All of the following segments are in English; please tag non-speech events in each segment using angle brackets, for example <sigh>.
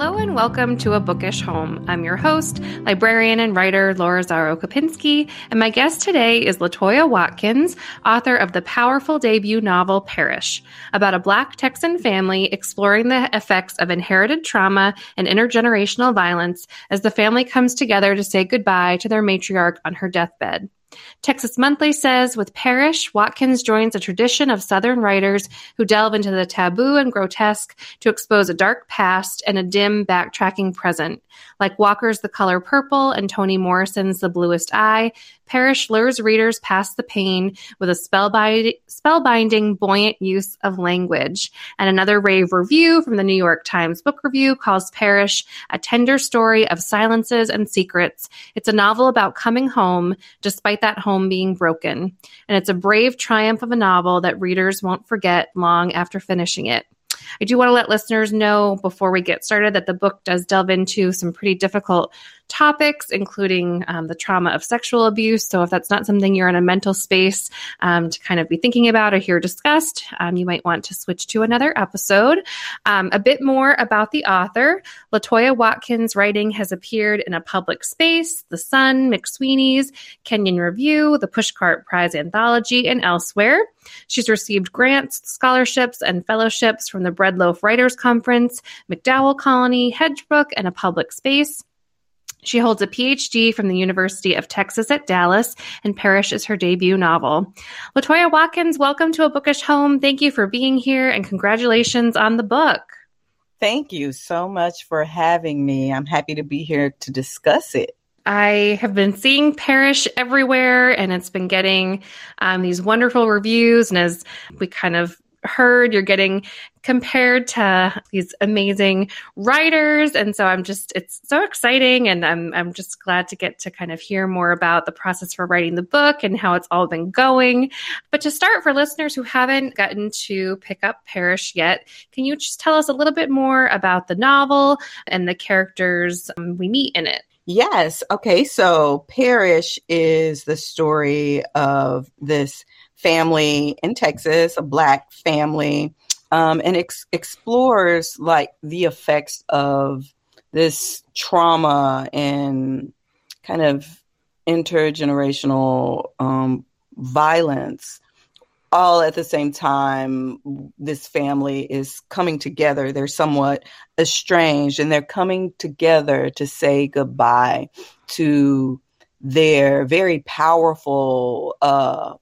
Hello and welcome to A Bookish Home. I'm your host, librarian and writer Laura Zaro Kopinski, and my guest today is Latoya Watkins, author of the powerful debut novel Perish, about a Black Texan family exploring the effects of inherited trauma and intergenerational violence as the family comes together to say goodbye to their matriarch on her deathbed. Texas Monthly says with Perish, Watkins joins a tradition of Southern writers who delve into the taboo and grotesque to expose a dark past and a dim, backtracking present. Like Walker's The Color Purple and Toni Morrison's The Bluest Eye, Perish lures readers past the pain with a spellbind- spellbinding, buoyant use of language. And another rave review from the New York Times Book Review calls Perish a tender story of silences and secrets. It's a novel about coming home, despite that home being broken. And it's a brave triumph of a novel that readers won't forget long after finishing it. I do want to let listeners know before we get started that the book does delve into some pretty difficult topics, including um, the trauma of sexual abuse. So, if that's not something you're in a mental space um, to kind of be thinking about or hear discussed, um, you might want to switch to another episode. Um, a bit more about the author Latoya Watkins' writing has appeared in a public space, The Sun, McSweeney's, Kenyon Review, the Pushcart Prize Anthology, and elsewhere. She's received grants, scholarships, and fellowships from the Bread Loaf Writers Conference, MacDowell Colony, Hedgebrook, and a public space. She holds a PhD from the University of Texas at Dallas, and Perish is her debut novel. Latoya Watkins, welcome to A Bookish Home. Thank you for being here, and congratulations on the book. Thank you so much for having me. I'm happy to be here to discuss it. I have been seeing Perish everywhere, and it's been getting um, these wonderful reviews. And as we kind of heard you're getting compared to these amazing writers and so i'm just it's so exciting and i'm i'm just glad to get to kind of hear more about the process for writing the book and how it's all been going but to start for listeners who haven't gotten to pick up perish yet can you just tell us a little bit more about the novel and the characters um, we meet in it Yes. Okay. So Perish is the story of this family in Texas, a black family, um, and ex- explores like the effects of this trauma and kind of intergenerational um, violence all at the same time this family is coming together. They're somewhat estranged and they're coming together to say goodbye to their very powerful uh,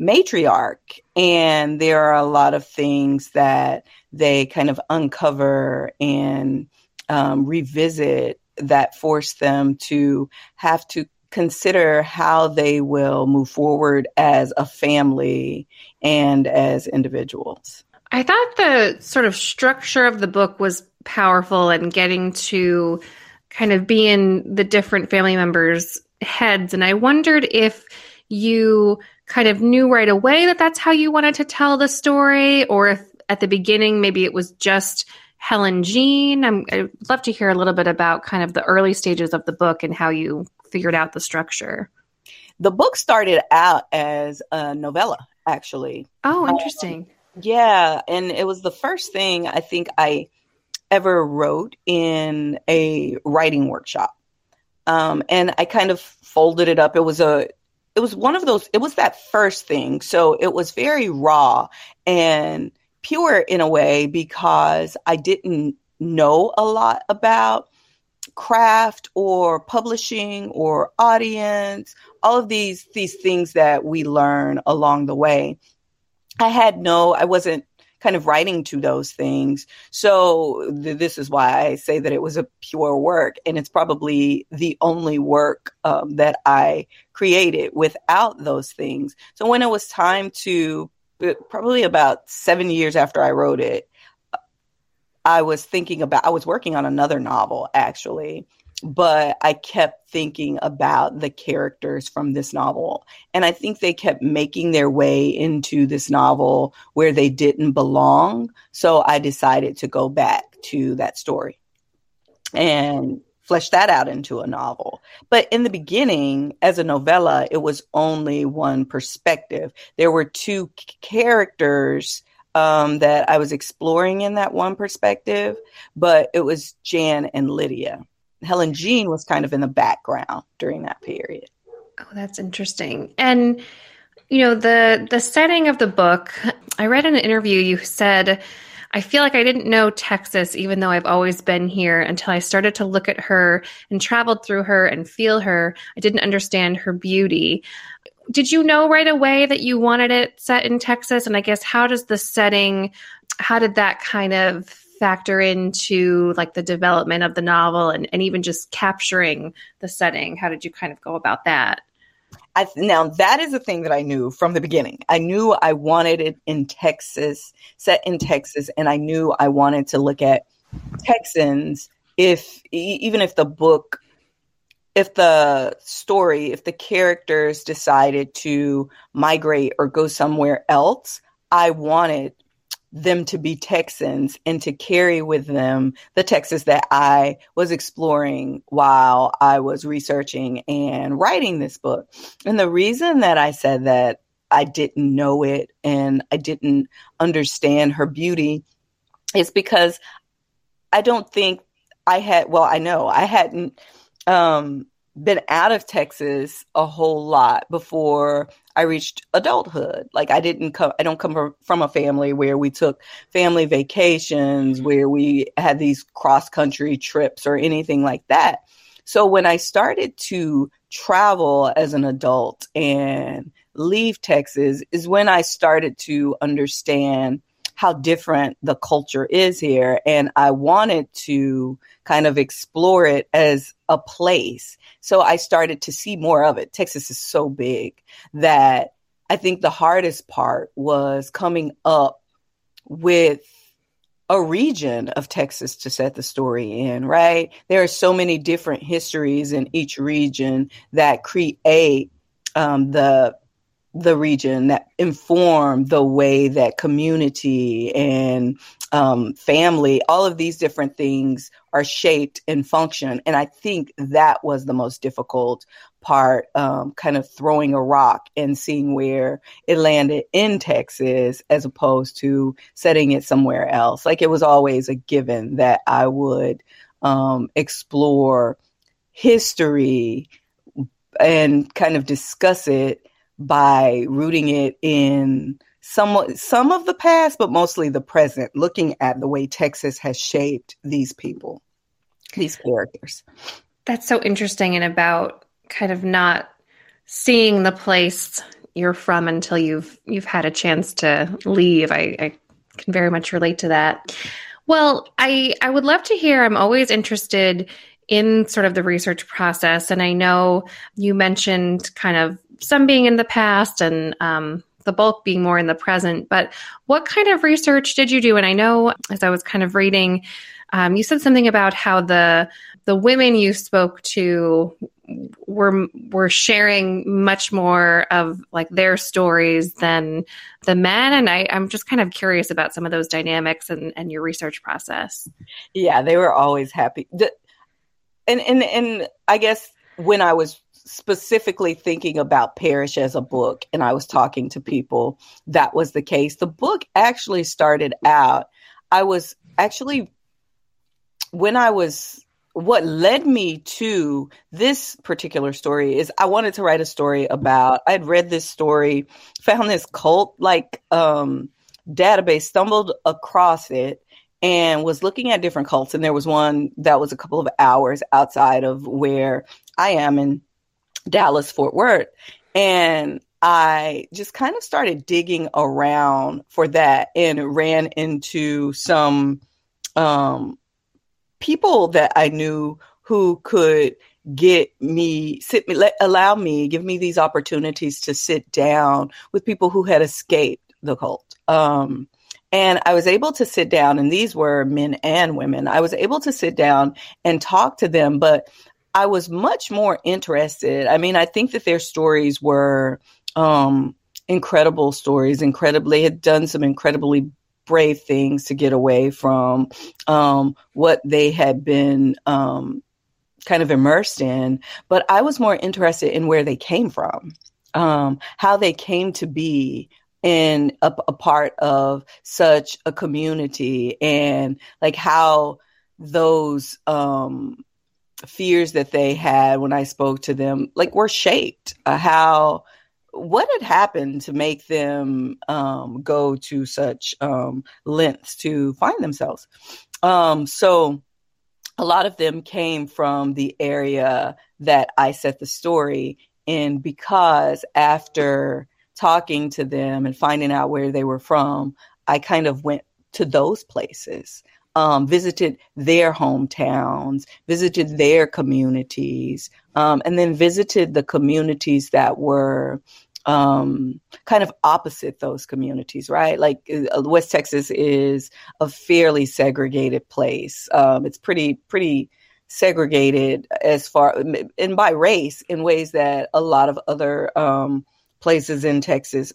matriarch. And there are a lot of things that they kind of uncover and um, revisit that force them to have to consider how they will move forward as a family and as individuals. I thought the sort of structure of the book was powerful and getting to kind of be in the different family members' heads. And I wondered if you kind of knew right away that that's how you wanted to tell the story, or if at the beginning maybe it was just Helen Jean. I'm, I'd love to hear a little bit about kind of the early stages of the book and how you figured out the structure. The book started out as a novella, actually. Oh, interesting. Um, yeah, and it was the first thing I think I ever wrote in a writing workshop. Um, and I kind of folded it up. It was a it was one of those it was that first thing. So it was very raw and pure in a way because i didn't know a lot about craft or publishing or audience all of these these things that we learn along the way. I had no i wasn't kind of writing to those things. So th- this is why I say that it was a pure work, and it's probably the only work um, that I created without those things. So when it was time to, uh, probably about seven years after I wrote it, I was thinking about. I was working on another novel actually but I kept thinking about the characters from this novel. And I think they kept making their way into this novel where they didn't belong. So I decided to go back to that story and flesh that out into a novel. But in the beginning, as a novella, it was only one perspective. There were two characters um, that I was exploring in that one perspective, but it was Jan and Lydia. Helen Jean was kind of in the background during that period. Oh, that's interesting. And you know, the the setting of the book, I read in an interview you said I feel like I didn't know Texas, even though I've always been here, until I started to look at her and traveled through her and feel her. I didn't understand her beauty. Did you know right away that you wanted it set in Texas? And I guess how does the setting, how did that kind of factor into like the development of the novel and, and even just capturing the setting? How did you kind of go about that? I, now that is a thing that I knew from the beginning. I knew I wanted it in Texas, set in Texas, and I knew I wanted to look at Texans. If even if the book, if the story, if the characters decided to migrate or go somewhere else, I wanted them to be Texans and to carry with them the Texas that I was exploring while I was researching and writing this book. And the reason that I said that I didn't know it and I didn't understand her beauty is because I don't think I had, well, I know I hadn't um, been out of Texas a whole lot before I reached adulthood. Like I didn't come, I don't come from a family where we took family vacations, mm-hmm. where we had these cross country trips or anything like that. So when I started to travel as an adult and leave Texas is when I started to understand how different the culture is here. And I wanted to kind of explore it as a place. So I started to see more of it. Texas is so big that I think the hardest part was coming up with a region of Texas to set the story in, right? There are so many different histories in each region that create um, the the region that inform the way that community and um, family, all of these different things are shaped and function. And I think that was the most difficult part, um, kind of throwing a rock and seeing where it landed in Texas as opposed to setting it somewhere else. Like it was always a given that I would um, explore history and kind of discuss it by rooting it in some some of the past, but mostly the present, looking at the way Texas has shaped these people, these characters. That's so interesting and about kind of not seeing the place you're from until you've you've had a chance to leave. I, I can very much relate to that. Well, I I would love to hear. I'm always interested in sort of the research process, and I know you mentioned kind of some being in the past and um, the bulk being more in the present. But what kind of research did you do? And I know as I was kind of reading, um, you said something about how the the women you spoke to were were sharing much more of like their stories than the men and I, i'm just kind of curious about some of those dynamics and, and your research process yeah they were always happy the, and and and i guess when i was specifically thinking about Perish as a book, and I was talking to people, that was the case. The book actually started out, I was actually, when I was, what led me to this particular story is I wanted to write a story about, I'd read this story, found this cult like um, database, stumbled across it and was looking at different cults and there was one that was a couple of hours outside of where I am in Dallas, Fort Worth. And I just kind of started digging around for that and ran into some um, people that I knew who could get me sit me let allow me give me these opportunities to sit down with people who had escaped the cult um, and I was able to sit down, and these were men and women. I was able to sit down and talk to them, but I was much more interested. I mean, I think that their stories were um, incredible stories, incredibly, had done some incredibly brave things to get away from um, what they had been um, kind of immersed in. But I was more interested in where they came from, um, how they came to be in a, a part of such a community and like how those um fears that they had when I spoke to them like were shaped uh, how what had happened to make them um, go to such um, lengths to find themselves. Um, so a lot of them came from the area that I set the story in because after talking to them and finding out where they were from, I kind of went to those places, um, visited their hometowns, visited their communities, um, and then visited the communities that were um, kind of opposite those communities, right? Like uh, West Texas is a fairly segregated place. Um, it's pretty, pretty segregated as far and by race in ways that a lot of other um, places in Texas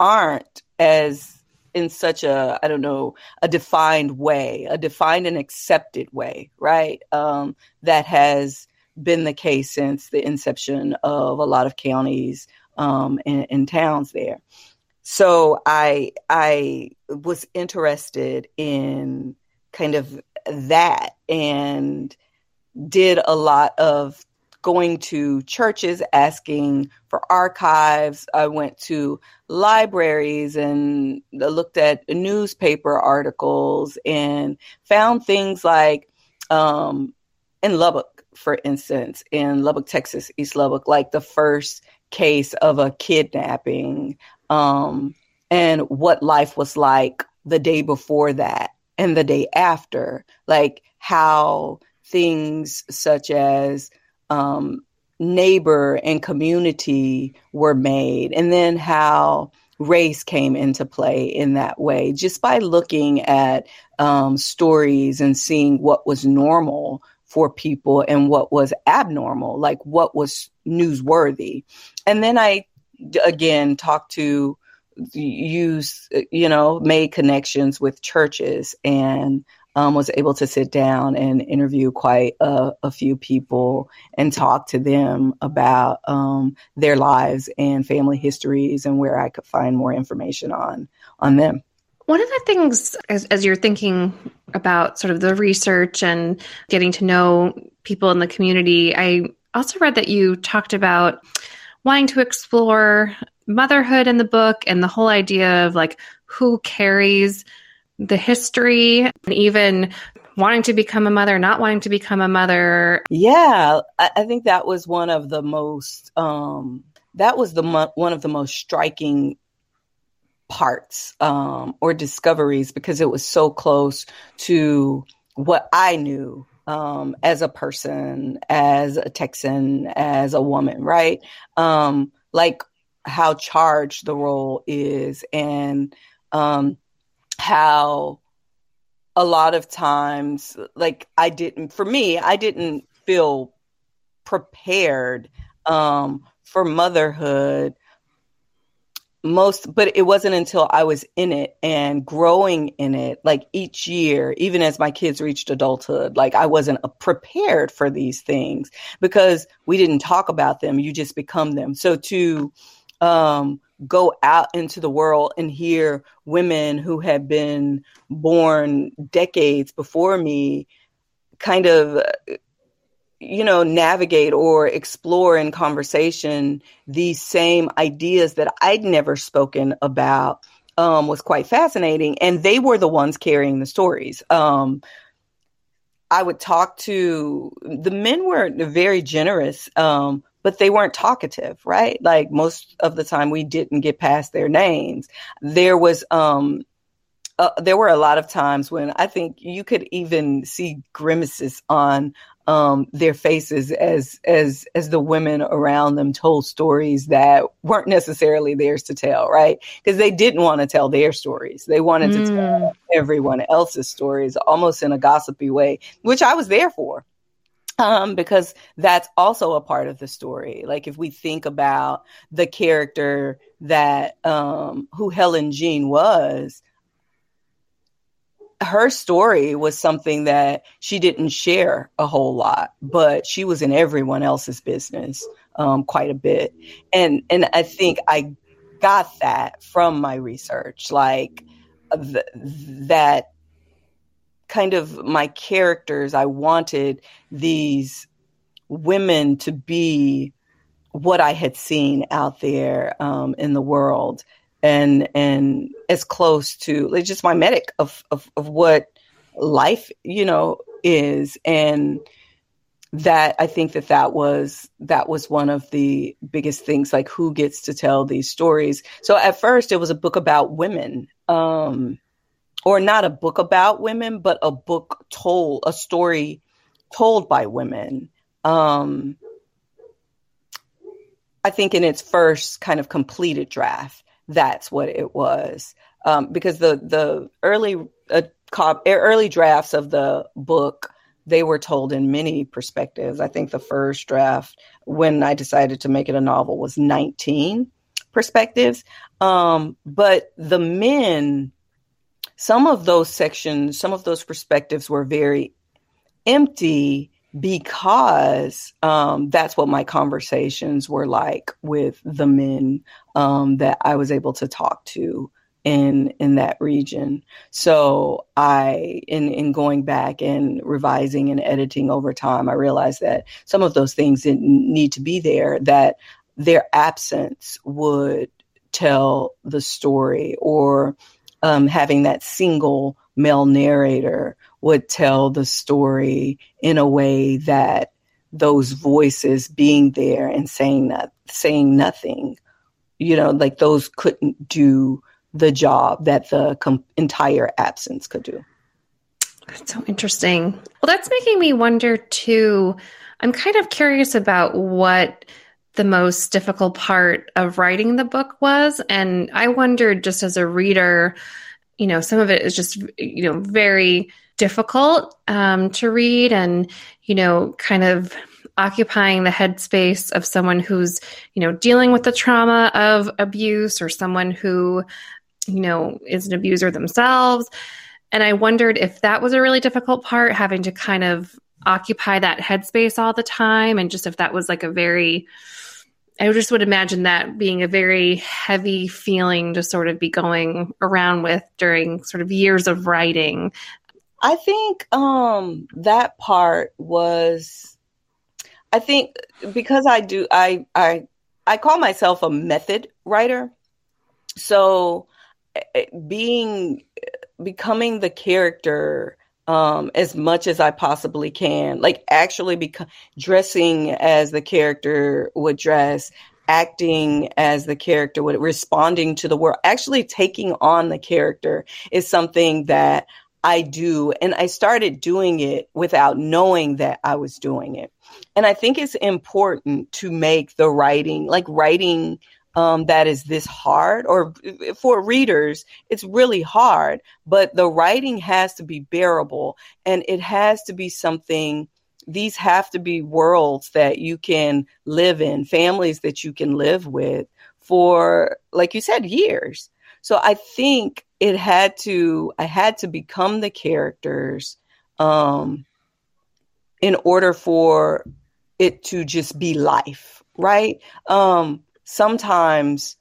aren't as in such a I don't know a defined way, a defined and accepted way, right? Um, that has been the case since the inception of a lot of counties um, and, and towns there. So I I was interested in kind of that and did a lot of going to churches asking for archives. I went to libraries and looked at newspaper articles and found things like um, in Lubbock, for instance, in Lubbock, Texas, East Lubbock, like the first case of a kidnapping um, and what life was like the day before that and the day after, like how things such as um, neighbor and community were made, and then how race came into play in that way just by looking at um, stories and seeing what was normal for people and what was abnormal, like what was newsworthy. And then I again talked to use you know made connections with churches and um, was able to sit down and interview quite a, a few people and talk to them about um, their lives and family histories and where I could find more information on on them. One of the things, as, as you're thinking about sort of the research and getting to know people in the community, I also read that you talked about wanting to explore motherhood in the book and the whole idea of like who carries the history and even wanting to become a mother, not wanting to become a mother. Yeah, I, I think that was one of the most um, that was the mo- one of the most striking parts um, or discoveries because it was so close to what I knew um, as a person, as a Texan, as a woman, right? Um, like how charged the role is and um, how a lot of times, like I didn't, for me, I didn't feel prepared um, for motherhood. Most but it wasn't until i was in it and growing in it like each year even as my kids reached adulthood like i wasn't prepared for these things because we didn't talk about them. You just become them. So to um, go out into the world and hear women who had been born decades before me kind of you know navigate or explore in conversation these same ideas that I'd never spoken about um, was quite fascinating. And they were the ones carrying the stories. Um, I would talk to the men were very generous um, but they weren't talkative, right? Like most of the time, we didn't get past their names. There was, um, uh, there were a lot of times when I think you could even see grimaces on um, their faces as as as the women around them told stories that weren't necessarily theirs to tell, right? Because they didn't want to tell their stories; they wanted mm. to tell everyone else's stories, almost in a gossipy way, which I was there for um, because that's also a part of the story. Like if we think about the character that um, who Helen Jean was, her story was something that she didn't share a whole lot, but she was in everyone else's business um, quite a bit, and and I think I got that from my research, like th- that kind of my characters. I wanted these women to be what I had seen out there um, in the world, and and as close to like just my medic of, of of what life you know is and that I think that that was that was one of the biggest things like who gets to tell these stories. So at first it was a book about women um or not a book about women but a book told a story told by women. Um I think in its first kind of completed draft that's what it was. Um because the the early uh, early drafts of the book they were told in many perspectives. I think the first draft, when I decided to make it a novel, was 19 perspectives. Um, but the men, some of those sections, some of those perspectives were very empty because um, that's what my conversations were like with the men um, that I was able to talk to in in that region. So I in in going back and revising and editing over time, I realized that some of those things didn't need to be there, that their absence would tell the story or um, having that single male narrator would tell the story in a way that those voices being there and saying that saying nothing you know like those couldn't do the job that the com- entire absence could do. That's so interesting. Well, that's making me wonder too. I'm kind of curious about what the most difficult part of writing the book was. And I wondered, just as a reader, you know, some of it is just, you know, very difficult um, to read and, you know, kind of occupying the headspace of someone who's, you know, dealing with the trauma of abuse or someone who you know, is an abuser themselves. And I wondered if that was a really difficult part, having to kind of occupy that headspace all the time. And just if that was like a very, I just would imagine that being a very heavy feeling to sort of be going around with during sort of years of writing. I think um, that part was, I think because I do, I, I, I call myself a method writer. So being becoming the character um, as much as I possibly can, like actually become dressing as the character would dress, acting as the character would, responding to the world, actually taking on the character is something that I do. And I started doing it without knowing that I was doing it. And I think it's important to make the writing, like writing um, that is this hard, or for readers, it's really hard, but the writing has to be bearable and it has to be something. These have to be worlds that you can live in, families that you can live with for, like you said, years. So I think it had to, I had to become the characters um, in order for it to just be life, right? Um, sometimes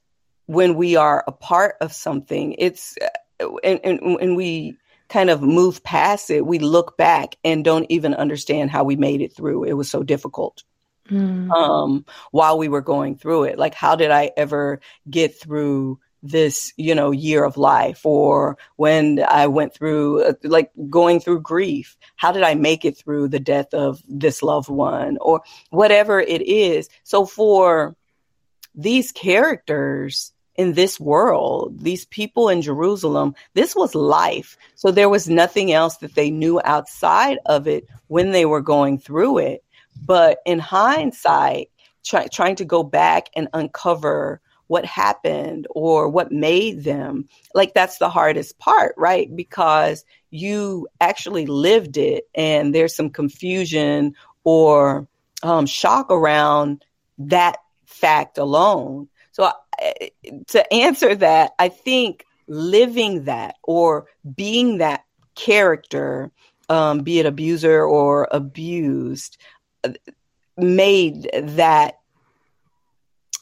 when we are a part of something, it's and, and, and we kind of move past it, we look back and don't even understand how we made it through. It was so difficult. Mm. Um, while we were going through it, like how did I ever get through this, you know, year of life, or when I went through, uh, like going through grief, how did I make it through the death of this loved one, or whatever it is. So for these characters in this world, these people in Jerusalem, this was life. So there was nothing else that they knew outside of it when they were going through it. But in hindsight, try, trying to go back and uncover what happened or what made them, like that's the hardest part, right? Because you actually lived it and there's some confusion or um, shock around that fact alone. So, to answer that, I think living that or being that character, um, be it abuser or abused, made that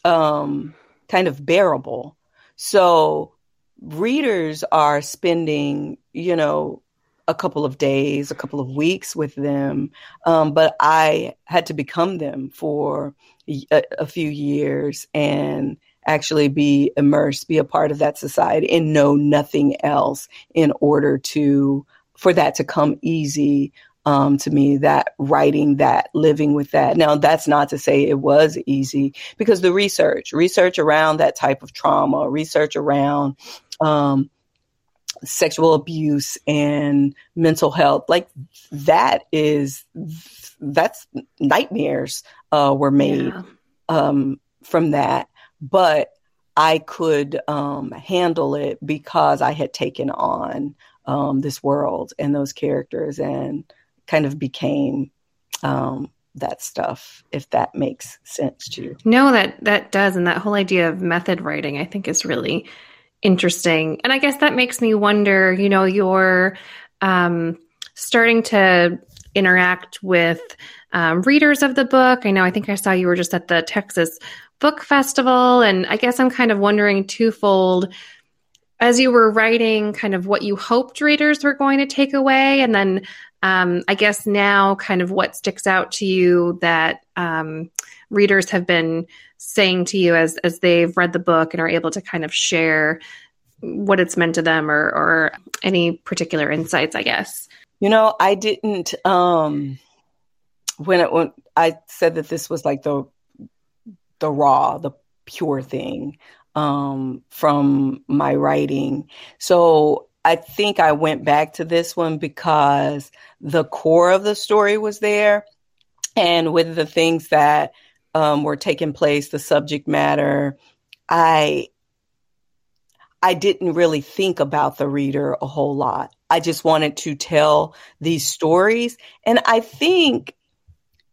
um, kind of bearable So readers are spending, you know, a couple of days, a couple of weeks with them. Um, but I had to become them for a, a, few years and actually be immersed, be a part of that society and know nothing else in order to, for that to come easy um, to me that writing that, living with that. Now, that's not to say it was easy because the research, research around that type of trauma, research around um, sexual abuse and mental health, like that is that's nightmares uh, were made yeah. um, from that. But I could um, handle it because I had taken on um, this world and those characters and kind of became um, that stuff if that makes sense to you no that that does and that whole idea of method writing i think is really interesting and i guess that makes me wonder you know you're um, starting to interact with um, readers of the book i know i think i saw you were just at the texas book festival and i guess i'm kind of wondering twofold as you were writing kind of what you hoped readers were going to take away and then um, I guess now, kind of what sticks out to you that um, readers have been saying to you as as they've read the book and are able to kind of share what it's meant to them or or any particular insights. I guess. You know, I didn't. Um, when it when I said that this was like the the raw, the pure thing um, from my writing. So I think I went back to this one because the core of the story was there. And with the things that um, were taking place, the subject matter, I I didn't really think about the reader a whole lot. I just wanted to tell these stories. And I think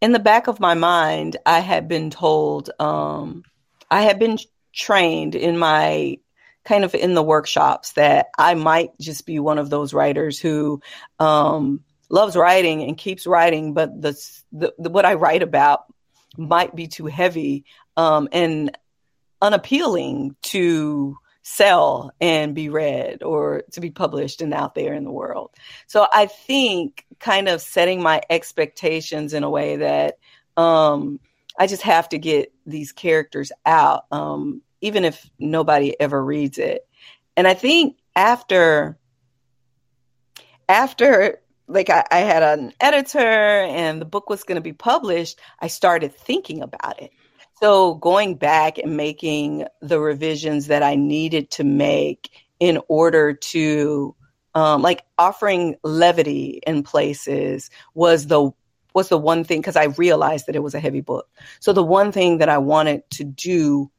in the back of my mind, I had been told, um, I had been trained in my kind of in the workshops that I might just be one of those writers who um, loves writing and keeps writing, but the, the, the, what I write about might be too heavy um, and unappealing to sell and be read or to be published and out there in the world. So I think kind of setting my expectations in a way that um, I just have to get these characters out. Um, even if nobody ever reads it. And I think after after like I, I had an editor and the book was going to be published, I started thinking about it. So going back and making the revisions that I needed to make in order to um, like offering levity in places was the was the one thing because I realized that it was a heavy book. So the one thing that I wanted to do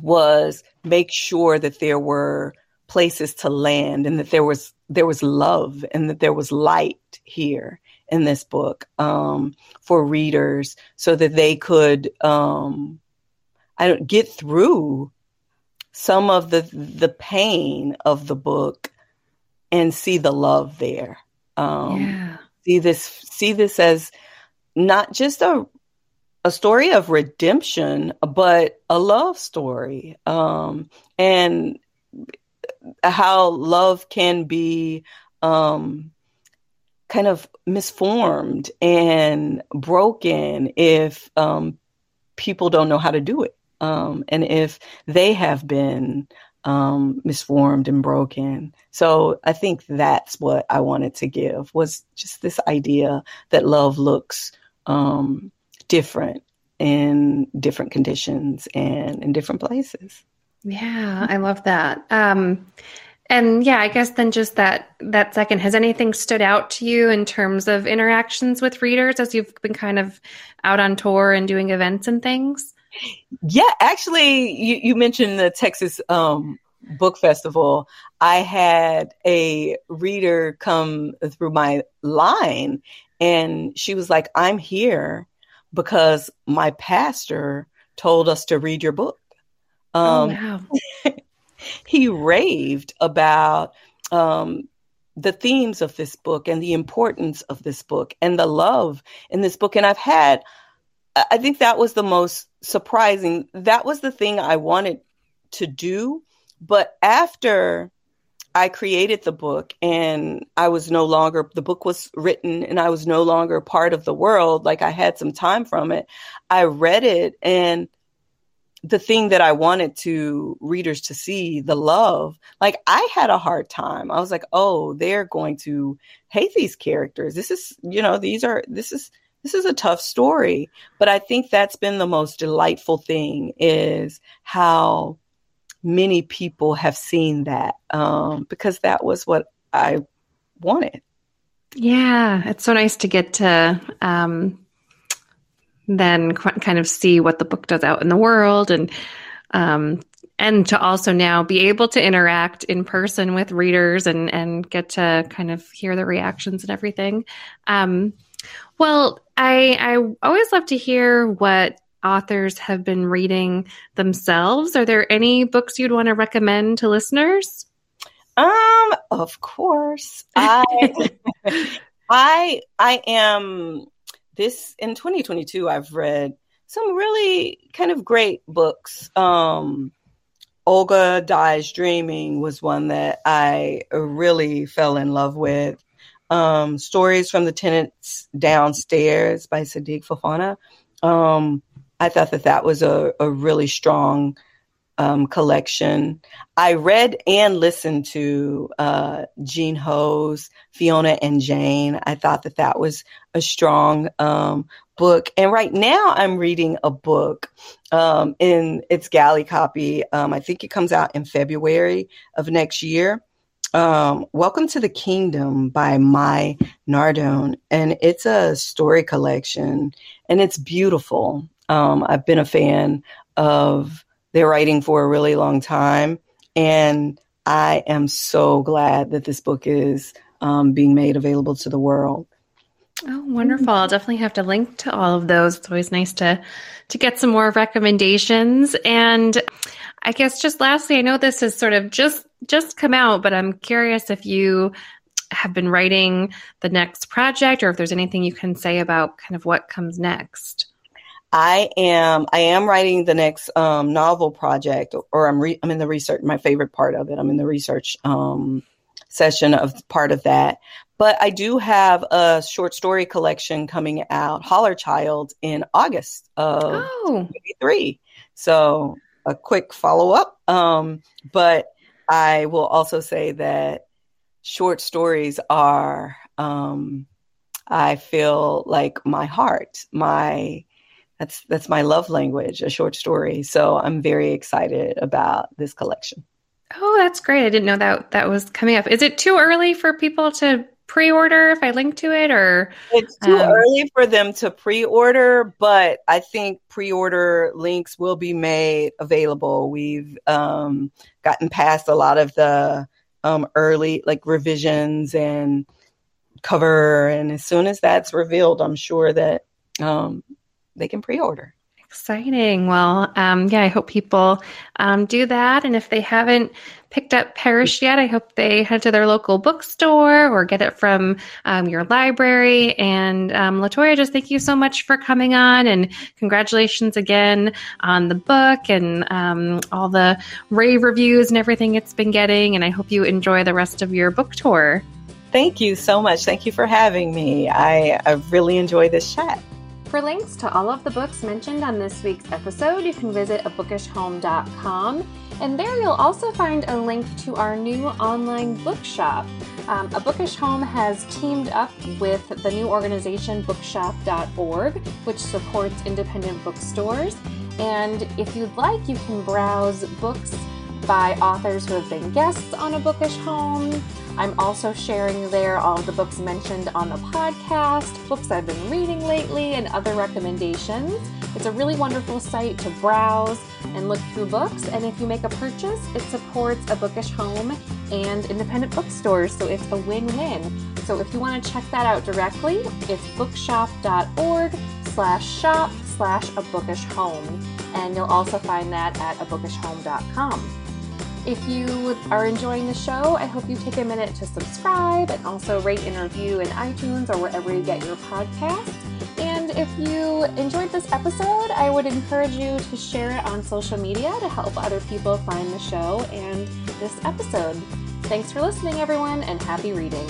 was make sure that there were places to land and that there was there was love and that there was light here in this book um, for readers so that they could um, I don't get through some of the the pain of the book and see the love there. Um, yeah. See this see this as not just a a story of redemption, but a love story, um, and how love can be um, kind of misformed and broken if um, people don't know how to do it, um, and if they have been um, misformed and broken. So I think that's what I wanted to give was just this idea that love looks um, different in different conditions and in different places. Yeah, I love that. Um, and yeah, I guess then just that that second, has anything stood out to you in terms of interactions with readers as you've been kind of out on tour and doing events and things? Yeah, actually, you, you mentioned the Texas um, Book Festival. I had a reader come through my line, and she was like, "I'm here because my pastor told us to read your book. Oh, um, oh, wow. He raved about um, the themes of this book and the importance of this book and the love in this book. And I've had, I think that was the most surprising. That was the thing I wanted to do But after I created the book and I was no longer, the book was written and I was no longer part of the world, like I had some time from it, I read it and the thing that I wanted to readers to see, the love, like I had a hard time. I was like, oh, they're going to hate these characters. This is, you know, these are, this is, this is a tough story. But I think that's been the most delightful thing is how many people have seen that um, because that was what I wanted. Yeah, it's so nice to get to um, then qu- kind of see what the book does out in the world and um, and to also now be able to interact in person with readers and and get to kind of hear the reactions and everything. Um, well, I I always love to hear what authors have been reading themselves. Are there any books you'd want to recommend to listeners? Um, of course. I <laughs> I I am this in 2022 I've read some really kind of great books. Um Olga Dies Dreaming was one that I really fell in love with. Um, Stories from the Tenants Downstairs by Sidik Fofana. Um, I thought that that was a, a really strong um, collection. I read and listened to uh, Jean Ho's Fiona and Jane. I thought that that was a strong um, book. And right now I'm reading a book um, in its galley copy. Um, I think it comes out in February of next year. Um, Welcome to the Kingdom by Mai Nardone. And it's a story collection and it's beautiful. Um, I've been a fan of their writing for a really long time. And I am so glad that this book is um, being made available to the world. Oh, wonderful! I'll definitely have to link to all of those. It's always nice to to get some more recommendations. And I guess just lastly, I know this has sort of just just come out, but I'm curious if you have been writing the next project, or if there's anything you can say about kind of what comes next. I am I am writing the next um, novel project, or I'm re- I'm in the research. My favorite part of it. I'm in the research um, session of part of that. But I do have a short story collection coming out, Holler Child, in August of oh. 23. So a quick follow up. Um, but I will also say that short stories are, um, I feel like my heart, my that's that's my love language, a short story. So I'm very excited about this collection. Oh, that's great. I didn't know that that was coming up. Is it too early for people to pre-order if I link to it or It's too um... early for them to pre-order, but I think pre-order links will be made available. We've um, gotten past a lot of the um, early like revisions and cover and as soon as that's revealed, I'm sure that um, they can pre-order. Exciting. Well, um, yeah, I hope people um, do that. And if they haven't picked up Perish yet, I hope they head to their local bookstore or get it from um, your library. And um, Latoya, just thank you so much for coming on and congratulations again on the book and um, all the rave reviews and everything it's been getting. And I hope you enjoy the rest of your book tour. Thank you so much. Thank you for having me. I, I really enjoyed this chat. For links to all of the books mentioned on this week's episode, you can visit abookishhome.com. And there you'll also find a link to our new online bookshop. Um, a Bookish Home has teamed up with the new organization bookshop.org, which supports independent bookstores. And if you'd like, you can browse books by authors who have been guests on a Bookish Home I'm also sharing there all the books mentioned on the podcast, books I've been reading lately, and other recommendations. It's a really wonderful site to browse and look through books. And if you make a purchase, it supports a bookish home and independent bookstores. So it's a win win. So if you want to check that out directly, it's bookshop.org slash shop slash a bookish home. And you'll also find that at abookishhome.com. If you are enjoying the show, I hope you take a minute to subscribe and also rate and review in iTunes or wherever you get your podcast. And if you enjoyed this episode, I would encourage you to share it on social media to help other people find the show and this episode. Thanks for listening, everyone, and happy reading.